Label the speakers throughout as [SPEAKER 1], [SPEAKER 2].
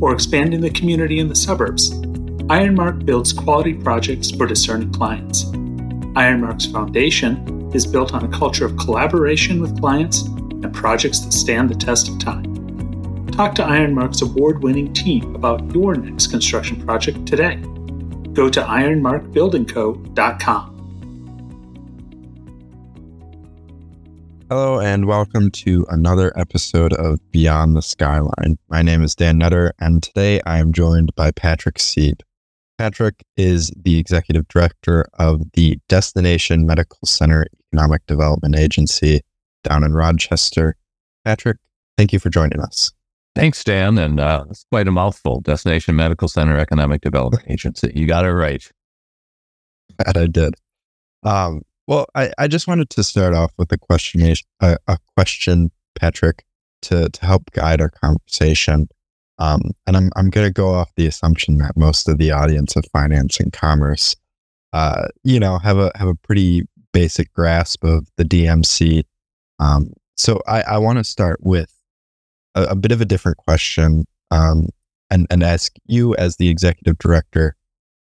[SPEAKER 1] or expanding the community in the suburbs, Ironmark builds quality projects for discerning clients. Ironmark's foundation is built on a culture of collaboration with clients and projects that stand the test of time. Talk to Ironmark's award winning team about your next construction project today. Go to ironmarkbuildingco.com.
[SPEAKER 2] Hello, and welcome to another episode of Beyond the Skyline. My name is Dan Netter, and today I am joined by Patrick Seeb. Patrick is the executive director of the Destination Medical Center Economic Development Agency down in Rochester. Patrick, thank you for joining us.
[SPEAKER 3] Thanks, Dan. And uh, it's quite a mouthful. Destination Medical Center Economic Development Agency. You got it right.
[SPEAKER 2] Glad I did. Um, well, I, I just wanted to start off with a question, a, a question, Patrick, to, to help guide our conversation. Um, and I'm, I'm going to go off the assumption that most of the audience of finance and commerce, uh, you know, have a, have a pretty basic grasp of the DMC. Um, so I, I want to start with a, a, bit of a different question um, and, and ask you as the executive director,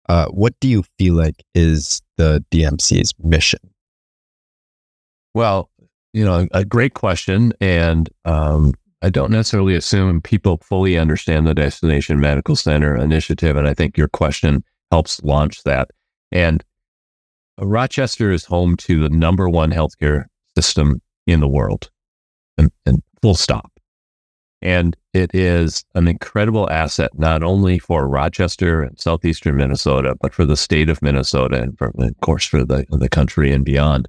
[SPEAKER 2] uh, what do you feel like is the DMC's mission?
[SPEAKER 3] Well, you know, a great question. And um, I don't necessarily assume people fully understand the Destination Medical Center initiative. And I think your question helps launch that. And Rochester is home to the number one healthcare system in the world, and, and full stop. And it is an incredible asset, not only for Rochester and southeastern Minnesota, but for the state of Minnesota and, for, of course, for the, the country and beyond.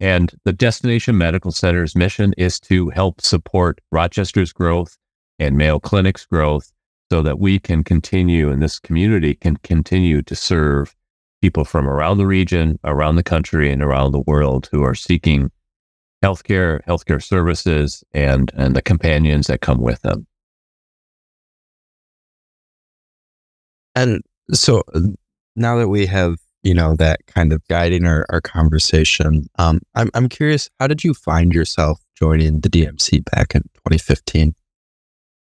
[SPEAKER 3] And the Destination Medical Center's mission is to help support Rochester's growth and Mayo Clinic's growth so that we can continue and this community can continue to serve people from around the region, around the country, and around the world who are seeking healthcare, healthcare services, and, and the companions that come with them.
[SPEAKER 2] And so uh, now that we have you know, that kind of guiding our, our conversation. Um, I'm, I'm curious, how did you find yourself joining the DMC back in 2015?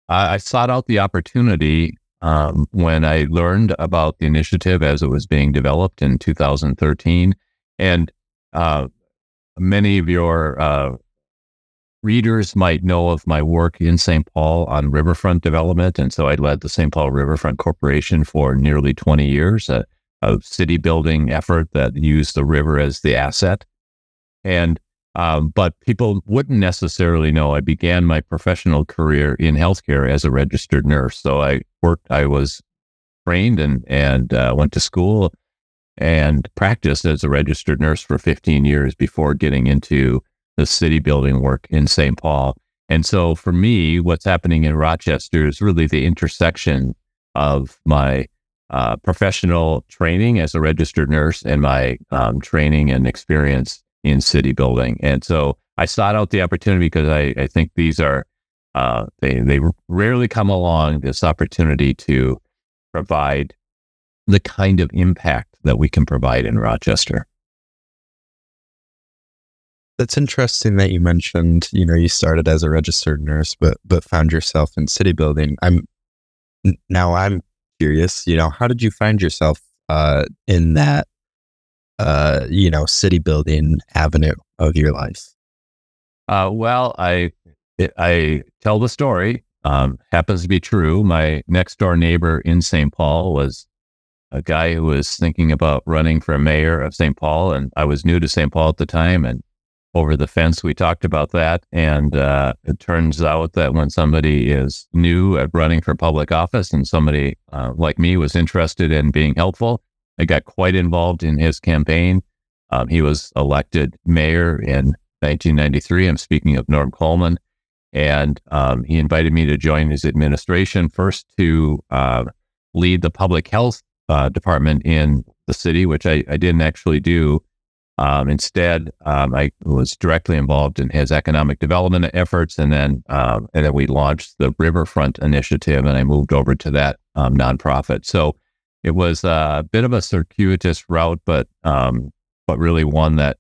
[SPEAKER 3] I sought out the opportunity um, when I learned about the initiative as it was being developed in 2013. And uh, many of your uh, readers might know of my work in St. Paul on riverfront development. And so I led the St. Paul Riverfront Corporation for nearly 20 years. Uh, a city building effort that used the river as the asset. And um, but people wouldn't necessarily know. I began my professional career in healthcare as a registered nurse. So I worked. I was trained and and uh, went to school and practiced as a registered nurse for 15 years before getting into the city building work in St. Paul. And so for me, what's happening in Rochester is really the intersection of my uh, professional training as a registered nurse and my um, training and experience in city building. And so I sought out the opportunity because I, I think these are, uh, they, they rarely come along this opportunity to provide the kind of impact that we can provide in Rochester.
[SPEAKER 2] That's interesting that you mentioned, you know, you started as a registered nurse, but but found yourself in city building. I'm now I'm curious, you know, how did you find yourself uh, in that, uh, you know, city building avenue of your life?
[SPEAKER 3] Uh, well, I I tell the story. Um, happens to be true. My next door neighbor in St. Paul was a guy who was thinking about running for mayor of St. Paul, and I was new to St. Paul at the time, and over the fence. We talked about that. And uh, it turns out that when somebody is new at running for public office and somebody uh, like me was interested in being helpful, I got quite involved in his campaign. Um, he was elected mayor in 1993. I'm speaking of Norm Coleman. And um, he invited me to join his administration first to uh, lead the public health uh, department in the city, which I, I didn't actually do. Um, instead, um, I was directly involved in his economic development efforts, and then um, and then we launched the Riverfront Initiative, and I moved over to that um, nonprofit. So it was a bit of a circuitous route, but um, but really one that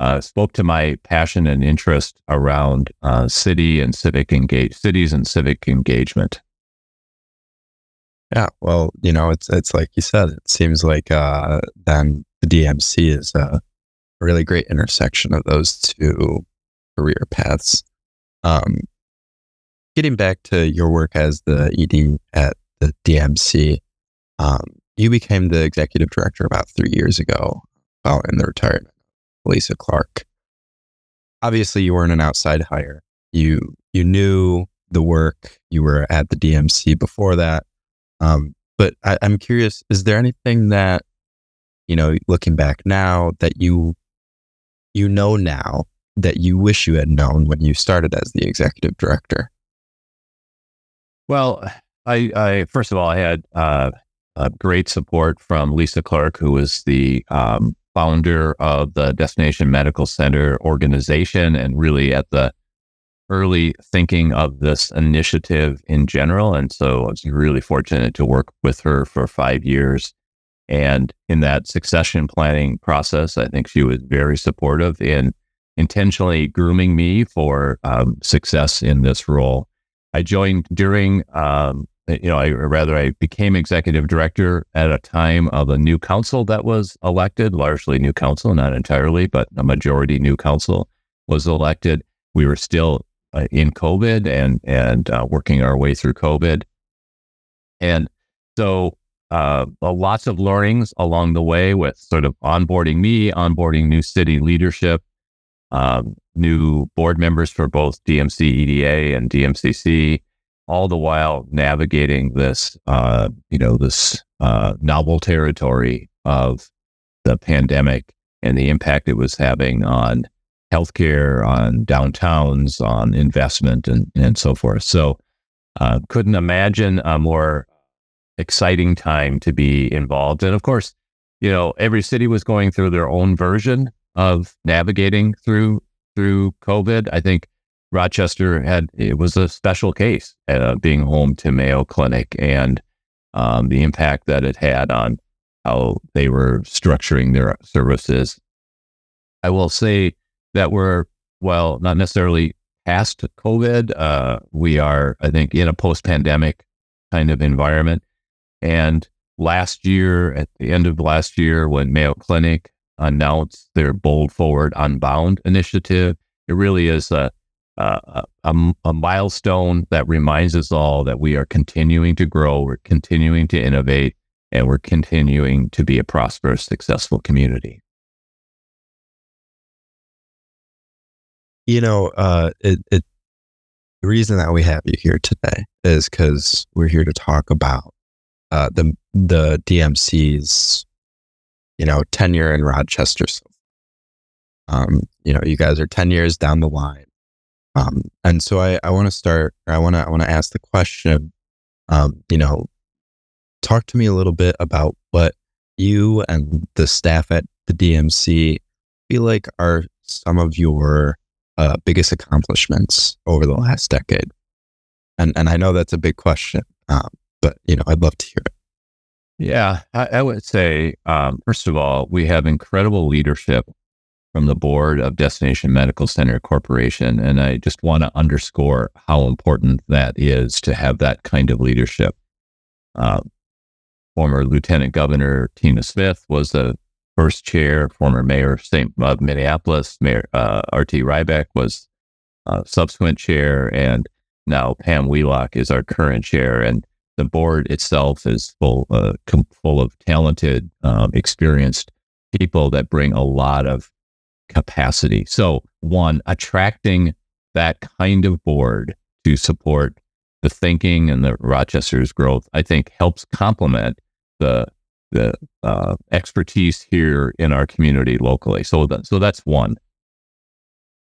[SPEAKER 3] uh, spoke to my passion and interest around uh, city and civic engage cities and civic engagement.
[SPEAKER 2] Yeah, well, you know, it's it's like you said. It seems like uh, then the DMC is a really great intersection of those two career paths. Um, getting back to your work as the ED at the DMC, um, you became the executive director about three years ago, following the retirement Lisa Clark. Obviously, you weren't an outside hire. You you knew the work. You were at the DMC before that. Um, but I, I'm curious: is there anything that you know, looking back now, that you you know now that you wish you had known when you started as the executive director?
[SPEAKER 3] Well, I, I first of all, I had uh, great support from Lisa Clark, who was the um, founder of the Destination Medical Center organization and really at the early thinking of this initiative in general. And so I was really fortunate to work with her for five years. And in that succession planning process, I think she was very supportive in intentionally grooming me for um, success in this role. I joined during um, you know, I rather I became executive director at a time of a new council that was elected, largely new council, not entirely, but a majority new council was elected. We were still uh, in COVID and and uh, working our way through COVID, and so uh, lots of learnings along the way with sort of onboarding me, onboarding new city leadership, um, new board members for both DMC EDA and DMCC all the while navigating this, uh, you know, this uh, novel territory of the pandemic and the impact it was having on healthcare, on downtowns, on investment, and and so forth. So, uh, couldn't imagine a more exciting time to be involved. And of course, you know, every city was going through their own version of navigating through through COVID. I think Rochester had it was a special case uh, being home to Mayo Clinic and um, the impact that it had on how they were structuring their services. I will say that we're well, not necessarily past COVID. Uh, we are, I think, in a post-pandemic kind of environment. And last year, at the end of last year, when Mayo Clinic announced their Bold Forward Unbound initiative, it really is a uh, a, a, milestone that reminds us all that we are continuing to grow, we're continuing to innovate, and we're continuing to be a prosperous, successful community.
[SPEAKER 2] You know, uh, it, it, the reason that we have you here today is because we're here to talk about uh, the the DMC's, you know, tenure in Rochester. Um, you know, you guys are ten years down the line um, and so I, I want to start, I want to, I want to ask the question, um, you know, talk to me a little bit about what you and the staff at the DMC feel like are some of your uh, biggest accomplishments over the last decade. And, and I know that's a big question, um, but you know, I'd love to hear it.
[SPEAKER 3] Yeah, I, I would say, um, first of all, we have incredible leadership from the board of Destination Medical Center Corporation. And I just want to underscore how important that is to have that kind of leadership. Uh, former Lieutenant Governor Tina Smith was the first chair. Former Mayor St. of Minneapolis, Mayor uh, R.T. Rybak was uh, subsequent chair, and now Pam Wheelock is our current chair. And the board itself is full, uh, full of talented, um, experienced people that bring a lot of capacity. So, one, attracting that kind of board to support the thinking and the Rochester's growth, I think helps complement the the uh, expertise here in our community locally. So, that, so that's one.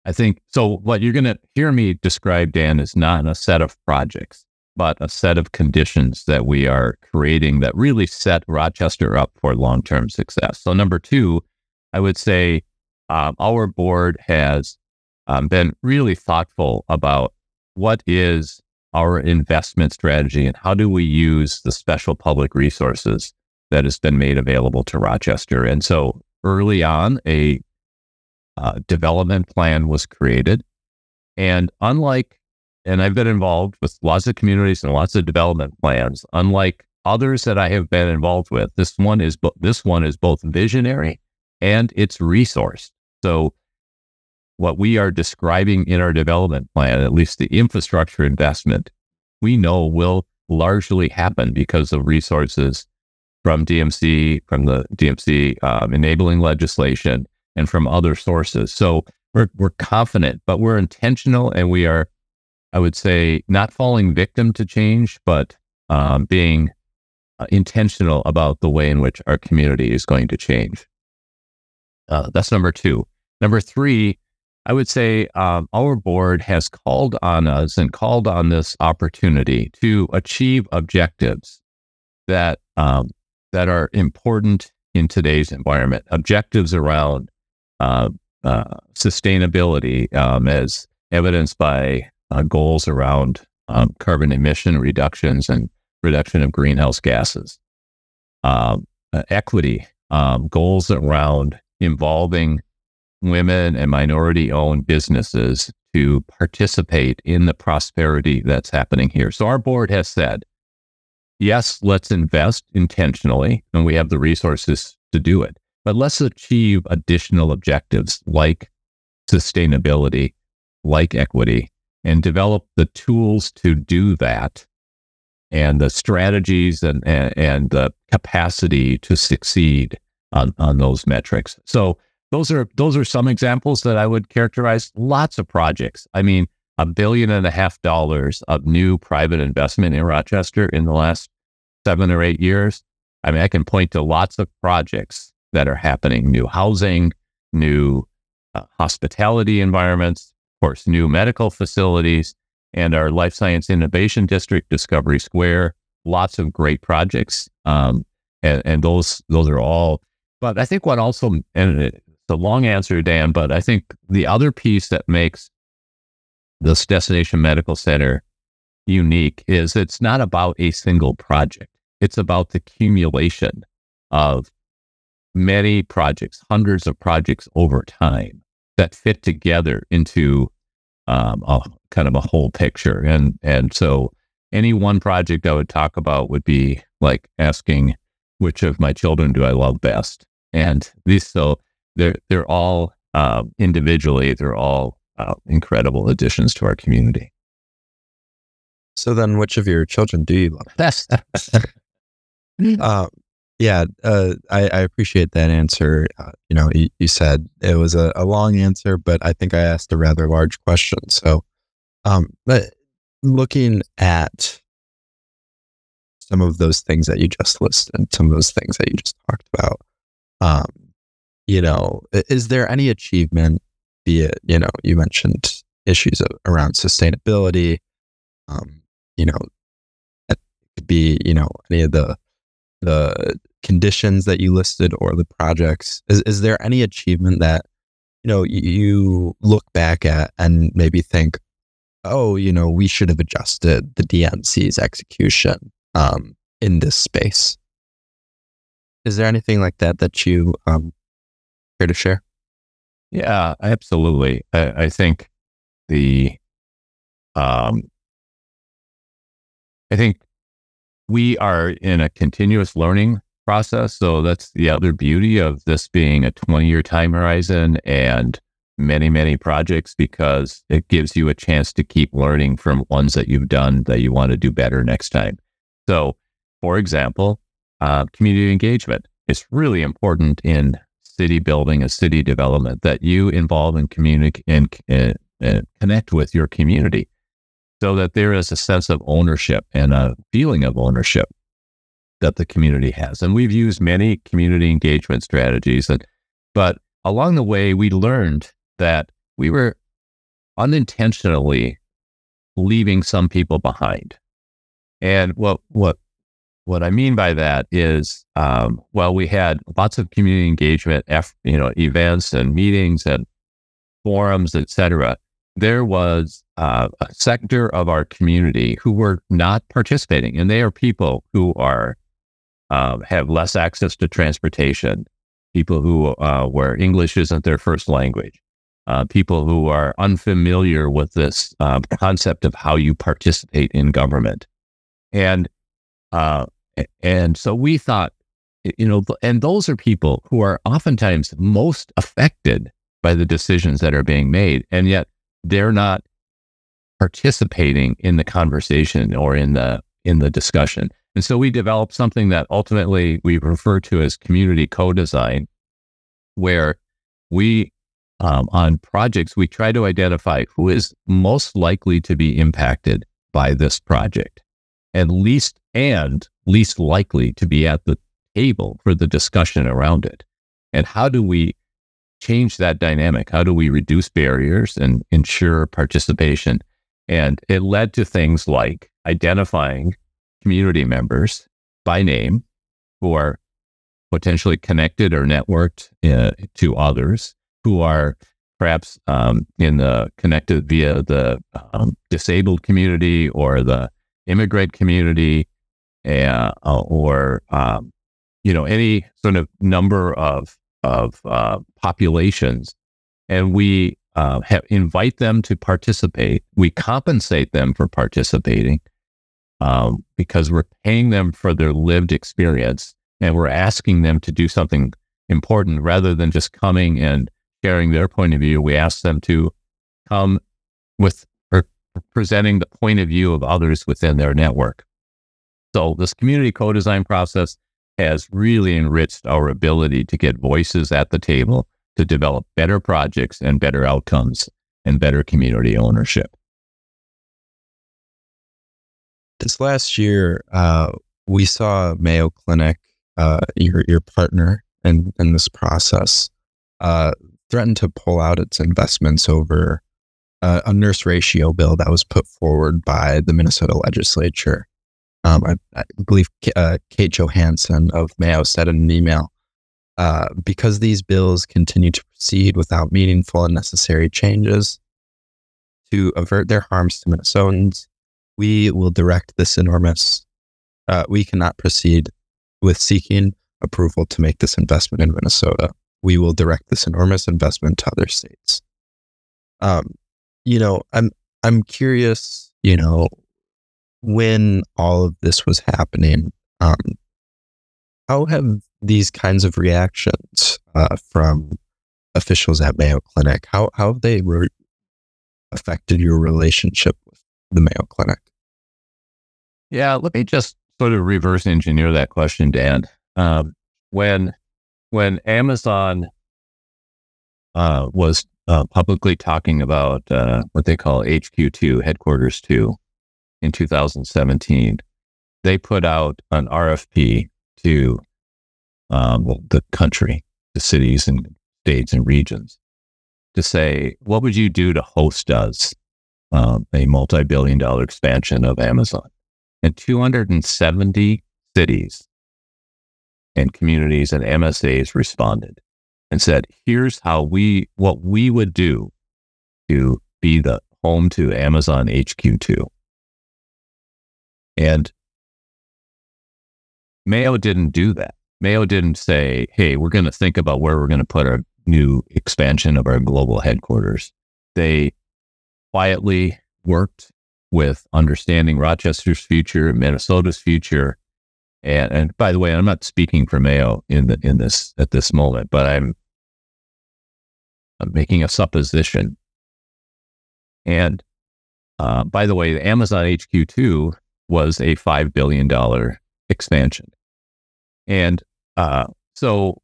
[SPEAKER 3] I think so. What you're going to hear me describe, Dan, is not a set of projects, but a set of conditions that we are creating that really set Rochester up for long term success. So, number two, I would say um, our board has um, been really thoughtful about what is our investment strategy and how do we use the special public resources that has been made available to Rochester. And so early on, a uh, development plan was created. And unlike, and I've been involved with lots of communities and lots of development plans, unlike others that I have been involved with, this one is bo- this one is both visionary and it's resourced. So what we are describing in our development plan, at least the infrastructure investment, we know will largely happen because of resources from DMC, from the DMC um, enabling legislation, and from other sources. So we're we're confident, but we're intentional, and we are, I would say, not falling victim to change, but um, being uh, intentional about the way in which our community is going to change. Uh, that's number two. Number three, I would say um, our board has called on us and called on this opportunity to achieve objectives that um, that are important in today's environment. Objectives around uh, uh, sustainability, um, as evidenced by uh, goals around um, carbon emission reductions and reduction of greenhouse gases. Um, uh, equity, um, goals around involving women and minority owned businesses to participate in the prosperity that's happening here. So our board has said, yes, let's invest intentionally and we have the resources to do it, but let's achieve additional objectives like sustainability, like equity, and develop the tools to do that and the strategies and, and, and the capacity to succeed on, on those metrics. So those are those are some examples that I would characterize. Lots of projects. I mean, a billion and a half dollars of new private investment in Rochester in the last seven or eight years. I mean, I can point to lots of projects that are happening: new housing, new uh, hospitality environments, course, new medical facilities, and our life science innovation district, Discovery Square. Lots of great projects, um, and, and those those are all but I think what also, and it's a long answer, Dan, but I think the other piece that makes this destination medical center unique is it's not about a single project. It's about the accumulation of many projects, hundreds of projects over time that fit together into um, a kind of a whole picture. And and so any one project I would talk about would be like asking which of my children do I love best. And these so they're they're all uh, individually they're all uh, incredible additions to our community.
[SPEAKER 2] So then, which of your children do you love?
[SPEAKER 3] Best.
[SPEAKER 2] uh, yeah, uh, I, I, appreciate that answer. Uh, you know, you, you, said it was a, a, long answer, but I think I asked a rather large question. So, um, but looking at some of those things that you just listed, some of those things that you just talked about, um, you know, is there any achievement, be it, you know, you mentioned issues of, around sustainability, um, you know, it could be, you know, any of the, the conditions that you listed or the projects. Is, is there any achievement that, you know, you look back at and maybe think, oh, you know, we should have adjusted the DMC's execution um, in this space? Is there anything like that that you um, care to share?
[SPEAKER 3] Yeah, absolutely. I, I think the, um, I think we are in a continuous learning process. So that's the other beauty of this being a 20 year time horizon and many, many projects because it gives you a chance to keep learning from ones that you've done that you want to do better next time. So, for example, uh, community engagement is really important in city building, a city development, that you involve and communicate and, and, and connect with your community so that there is a sense of ownership and a feeling of ownership that the community has. And we've used many community engagement strategies. And, but along the way, we learned that we were unintentionally leaving some people behind. And what what what I mean by that is, um, well, we had lots of community engagement, you know, events and meetings and forums, etc. There was uh, a sector of our community who were not participating, and they are people who are um, have less access to transportation, people who uh, where English isn't their first language, uh, people who are unfamiliar with this uh, concept of how you participate in government, and uh, and so we thought, you know, and those are people who are oftentimes most affected by the decisions that are being made, and yet they're not participating in the conversation or in the in the discussion. And so we developed something that ultimately we refer to as community co-design, where we um, on projects, we try to identify who is most likely to be impacted by this project and least and least likely to be at the table for the discussion around it. And how do we change that dynamic? How do we reduce barriers and ensure participation? And it led to things like identifying community members by name who are potentially connected or networked uh, to others who are perhaps um, in the connected via the um, disabled community or the immigrant community, uh, or um, you know any sort of number of of uh, populations, and we uh, have, invite them to participate. We compensate them for participating um, because we're paying them for their lived experience, and we're asking them to do something important rather than just coming and sharing their point of view, we ask them to come with or presenting the point of view of others within their network. So this community co-design process has really enriched our ability to get voices at the table to develop better projects and better outcomes and better community ownership.
[SPEAKER 2] This last year, uh, we saw Mayo Clinic, uh, your your partner in in this process, uh, threatened to pull out its investments over uh, a nurse ratio bill that was put forward by the Minnesota legislature. Um, I, I, believe uh, Kate Johansson of Mayo said in an email uh, because these bills continue to proceed without meaningful and necessary changes to avert their harms to Minnesotans, we will direct this enormous, uh, we cannot proceed with seeking approval to make this investment in Minnesota we will direct this enormous investment to other states. Um, you know, I'm I'm curious, you know, when all of this was happening, um, how have these kinds of reactions uh, from officials at Mayo Clinic how how have they re- affected your relationship the Mayo Clinic?
[SPEAKER 3] Yeah, let me just sort of reverse engineer that question, Dan. Um, when when Amazon uh, was uh, publicly talking about uh, what they call HQ2, headquarters 2, in 2017, they put out an RFP to um, the country, the cities and states and regions to say, what would you do to host us um, a multi billion dollar expansion of Amazon? And 270 cities and communities and MSAs responded and said, here's how we, what we would do to be the home to Amazon HQ2. And Mayo didn't do that. Mayo didn't say, hey, we're going to think about where we're going to put our new expansion of our global headquarters. They quietly worked with understanding Rochester's future, Minnesota's future, and, and by the way, I'm not speaking for Mayo in the, in this at this moment, but I'm I'm making a supposition. And uh, by the way, the Amazon HQ2 was a $5 billion expansion. And uh, so,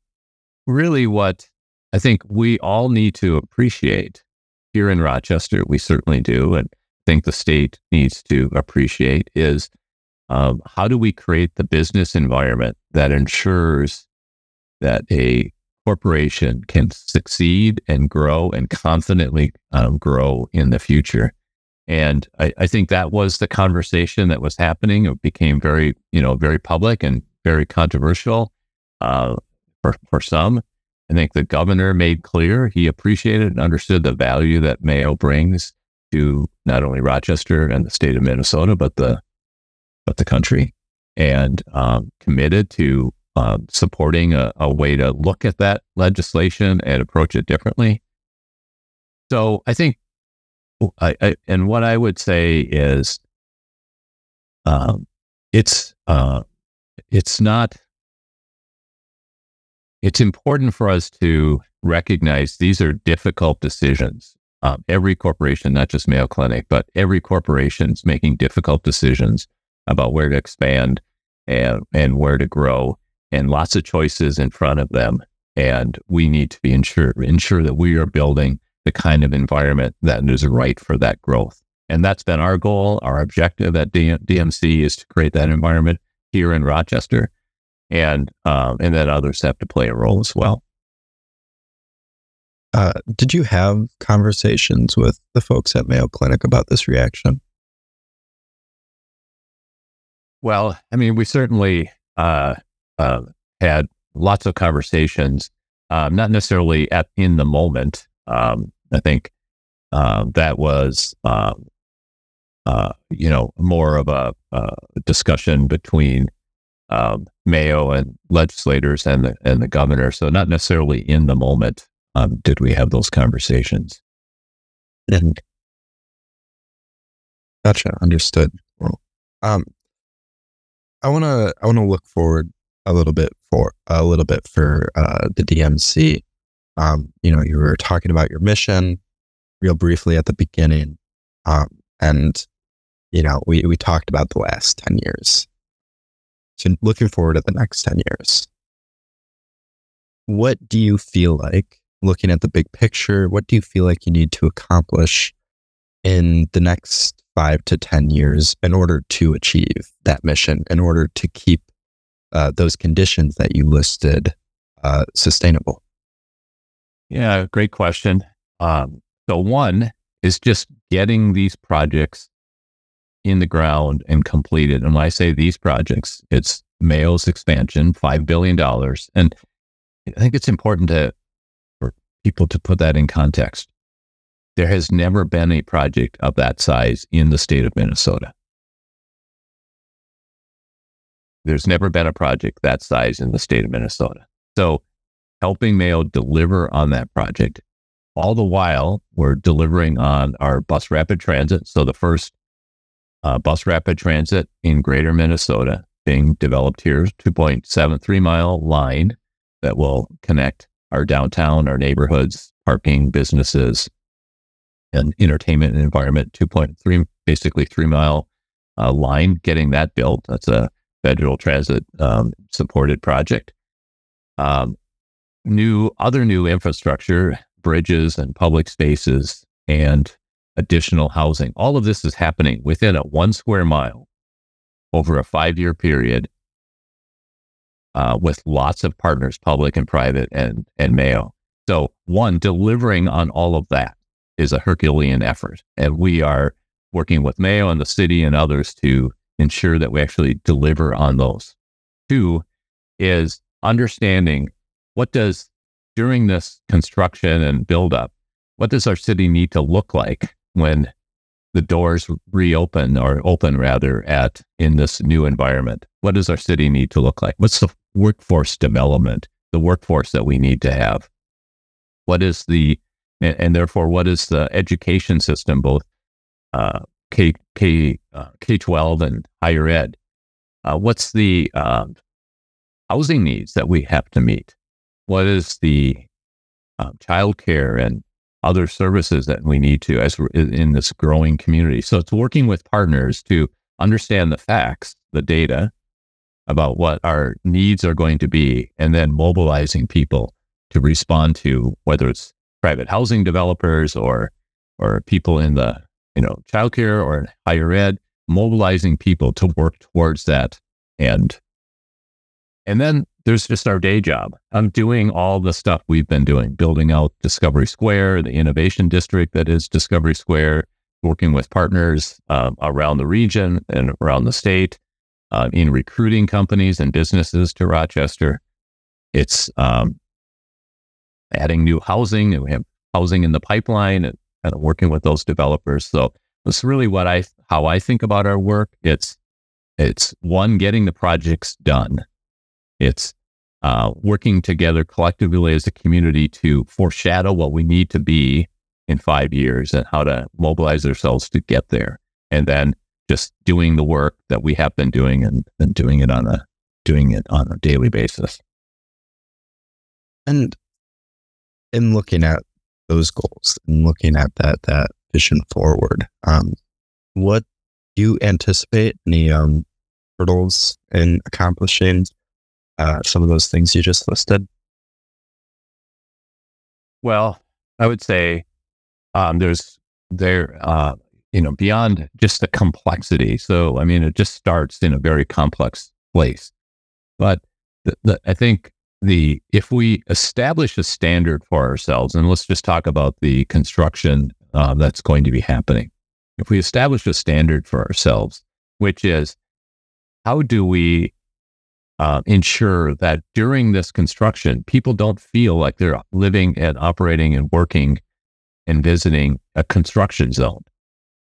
[SPEAKER 3] really, what I think we all need to appreciate here in Rochester, we certainly do, and I think the state needs to appreciate is um, how do we create the business environment that ensures that a corporation can succeed and grow and confidently um, grow in the future. And I, I, think that was the conversation that was happening. It became very, you know, very public and very controversial uh, for, for some. I think the governor made clear he appreciated and understood the value that Mayo brings to not only Rochester and the state of Minnesota, but the but the country, and um, committed to um, supporting a, a way to look at that legislation and approach it differently. So I think, I, I and what I would say is, um, it's uh, it's not it's important for us to recognize these are difficult decisions. Um, every corporation, not just Mayo Clinic, but every corporation is making difficult decisions about where to expand and, and where to grow, and lots of choices in front of them. And we need to be ensure ensure that we are building the kind of environment that is right for that growth. And that's been our goal. Our objective at DMC is to create that environment here in Rochester and um, and then others have to play a role as well.
[SPEAKER 2] Uh, did you have conversations with the folks at Mayo Clinic about this reaction?
[SPEAKER 3] Well, I mean, we certainly uh, uh, had lots of conversations, um, not necessarily at in the moment. Um, I think uh, that was, um, uh, you know, more of a, a discussion between um, Mayo and legislators and the and the governor. So not necessarily in the moment um, did we have those conversations.
[SPEAKER 2] And gotcha, understood. Um, I want to I want to look forward a little bit for a little bit for uh, the DMC. Um, you know, you were talking about your mission real briefly at the beginning, um, and you know, we we talked about the last ten years so looking forward at the next 10 years, what do you feel like looking at the big picture? What do you feel like you need to accomplish in the next five to 10 years in order to achieve that mission, in order to keep uh, those conditions that you listed uh, sustainable?
[SPEAKER 3] Yeah, great question. Um, so, one is just getting these projects in the ground and completed. And when I say these projects, it's Mayo's expansion, $5 billion. And I think it's important to, for people to put that in context. There has never been a project of that size in the state of Minnesota. There's never been a project that size in the state of Minnesota. So helping Mayo deliver on that project. All the while, we're delivering on our bus rapid transit. So the first uh, bus rapid transit in greater Minnesota being developed here, 2.73 mile line that will connect our downtown, our neighborhoods, parking, businesses, and entertainment and environment. 2.3, basically three mile uh, line, getting that built. That's a federal transit um, supported project. Um, new, other new infrastructure, bridges and public spaces, and additional housing. All of this is happening within a one square mile over a five year period uh, with lots of partners, public and private, and, and Mayo. So, one, delivering on all of that is a Herculean effort. And we are working with Mayo and the city and others to ensure that we actually deliver on those. Two is understanding what does during this construction and build up, what does our city need to look like when the doors reopen or open rather at in this new environment? What does our city need to look like? What's the workforce development, the workforce that we need to have? What is the, and, and therefore, what is the education system, both uh, K, K, uh, K-12 and higher ed? Uh, what's the um, housing needs that we have to meet? What is the um, childcare and other services that we need to as in this growing community. So it's working with partners to understand the facts, the data about what our needs are going to be, and then mobilizing people to respond to whether it's private housing developers or or people in the you know childcare or higher ed, mobilizing people to work towards that end. And then there's just our day job. I'm doing all the stuff we've been doing, building out Discovery Square, the innovation district that is Discovery Square, working with partners uh, around the region and around the state uh, in recruiting companies and businesses to Rochester. It's um, adding new housing, and we have housing in the pipeline, and kind of working with those developers. So that's really what I how I think about our work. It's it's one getting the projects done. It's uh, working together collectively as a community to foreshadow what we need to be in five years and how to mobilize ourselves to get there. And then just doing the work that we have been doing and, and doing it on a doing it on a daily basis.
[SPEAKER 2] And in looking at those goals and looking at that that vision forward, um, what do you anticipate any um, hurdles in accomplishing uh, some of those things you just listed?
[SPEAKER 3] Well, I would say um, there's there uh, you know beyond just the complexity. So I mean, it just starts in a very complex place. But the, the, I think the if we establish a standard for ourselves, and let's just talk about the construction uh, that's going to be happening. If we establish a standard for ourselves, which is how do we uh, ensure that during this construction, people don't feel like they're living and operating and working and visiting a construction zone?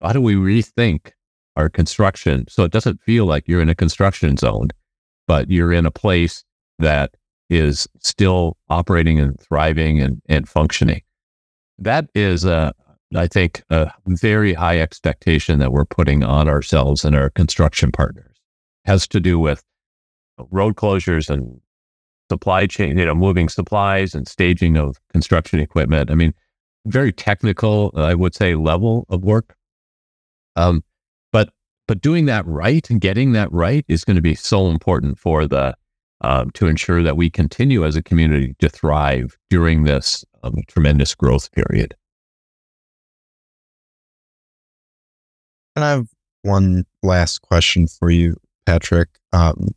[SPEAKER 3] How do we rethink our construction so it doesn't feel like you're in a construction zone, but you're in a place that is still operating and thriving and, and functioning? That is, a, I think, a very high expectation that we're putting on ourselves and our construction partners. Has to do with road closures and supply chain, you know, moving supplies and staging of construction equipment. I mean, very technical, I would say, level of work. Um, but but doing that right and getting that right is going to be so important for the um, to ensure that we continue as a community to thrive during this um, tremendous growth period.
[SPEAKER 2] And I have one last question for you, Patrick. Um,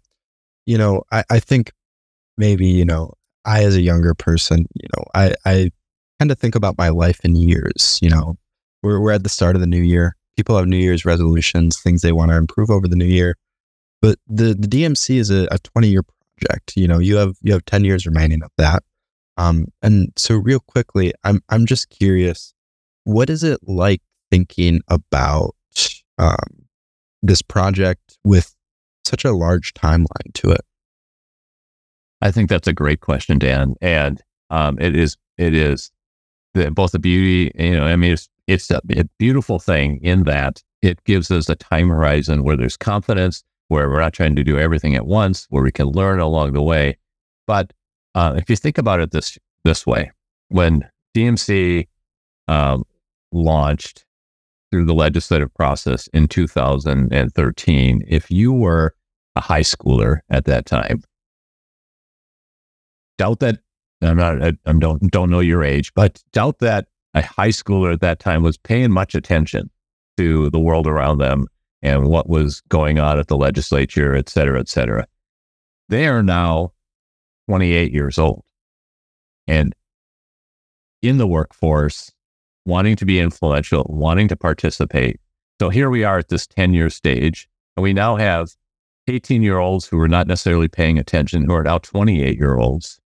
[SPEAKER 2] you know, I, I think maybe, you know, I, as a younger person, you know, I, I kind of think about my life in years. You know, we're, we're at the start of the new year. People have New Year's resolutions, things they want to improve over the new year. But the, the DMC is a, a 20 year project. You know, you have, you have 10 years remaining of that. Um, and so real quickly, I'm, I'm just curious, what is it like thinking about, um, this project with such a large timeline to it?
[SPEAKER 3] I think that's a great question, Dan. And um, it is it is the, both the beauty, you know, I mean, it's it's a, a, beautiful thing in that it gives us a time horizon where there's confidence, where we're not trying to do everything at once, where we can learn along the way. But uh, if you think about it this this way, when DMC um, launched through the legislative process in 2013, if you were a high schooler at that time, doubt that I'm not, I, don't, don't know your age, but doubt that a high schooler at that time was paying much attention to the world around them and what was going on at the legislature, et cetera, et cetera. They are now 28 years old and in the workforce wanting to be influential, wanting to participate. So here we are at this 10 year stage, and we now have 18 year olds who are not necessarily paying attention, who are now 28 year olds.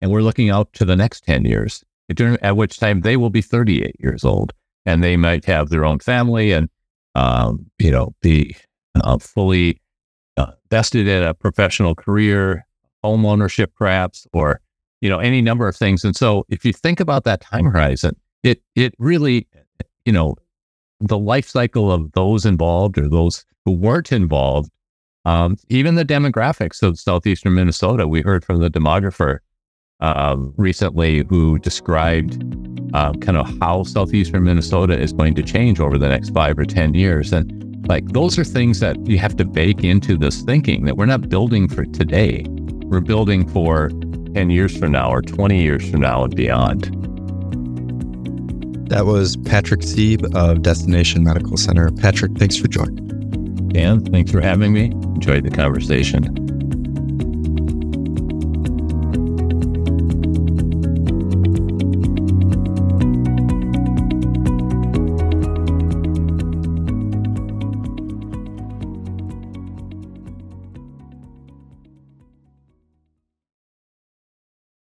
[SPEAKER 3] And we're looking out to the next 10 years, at which time they will be 38 years old and they might have their own family and, um, you know, be uh, fully uh, vested in a professional career, home ownership perhaps, or, you know, any number of things. And so if you think about that time horizon, it it really, you know, the life cycle of those involved or those who weren't involved, um, even the demographics of southeastern Minnesota. We heard from the demographer um, recently who described um, kind of how southeastern Minnesota is going to change over the next five or ten years, and like those are things that you have to bake into this thinking that we're not building for today. We're building for 10 years from now or 20 years from now and beyond.
[SPEAKER 2] That was Patrick Seeb of Destination Medical Center. Patrick, thanks for joining.
[SPEAKER 3] Dan, thanks for having me. Enjoyed the conversation.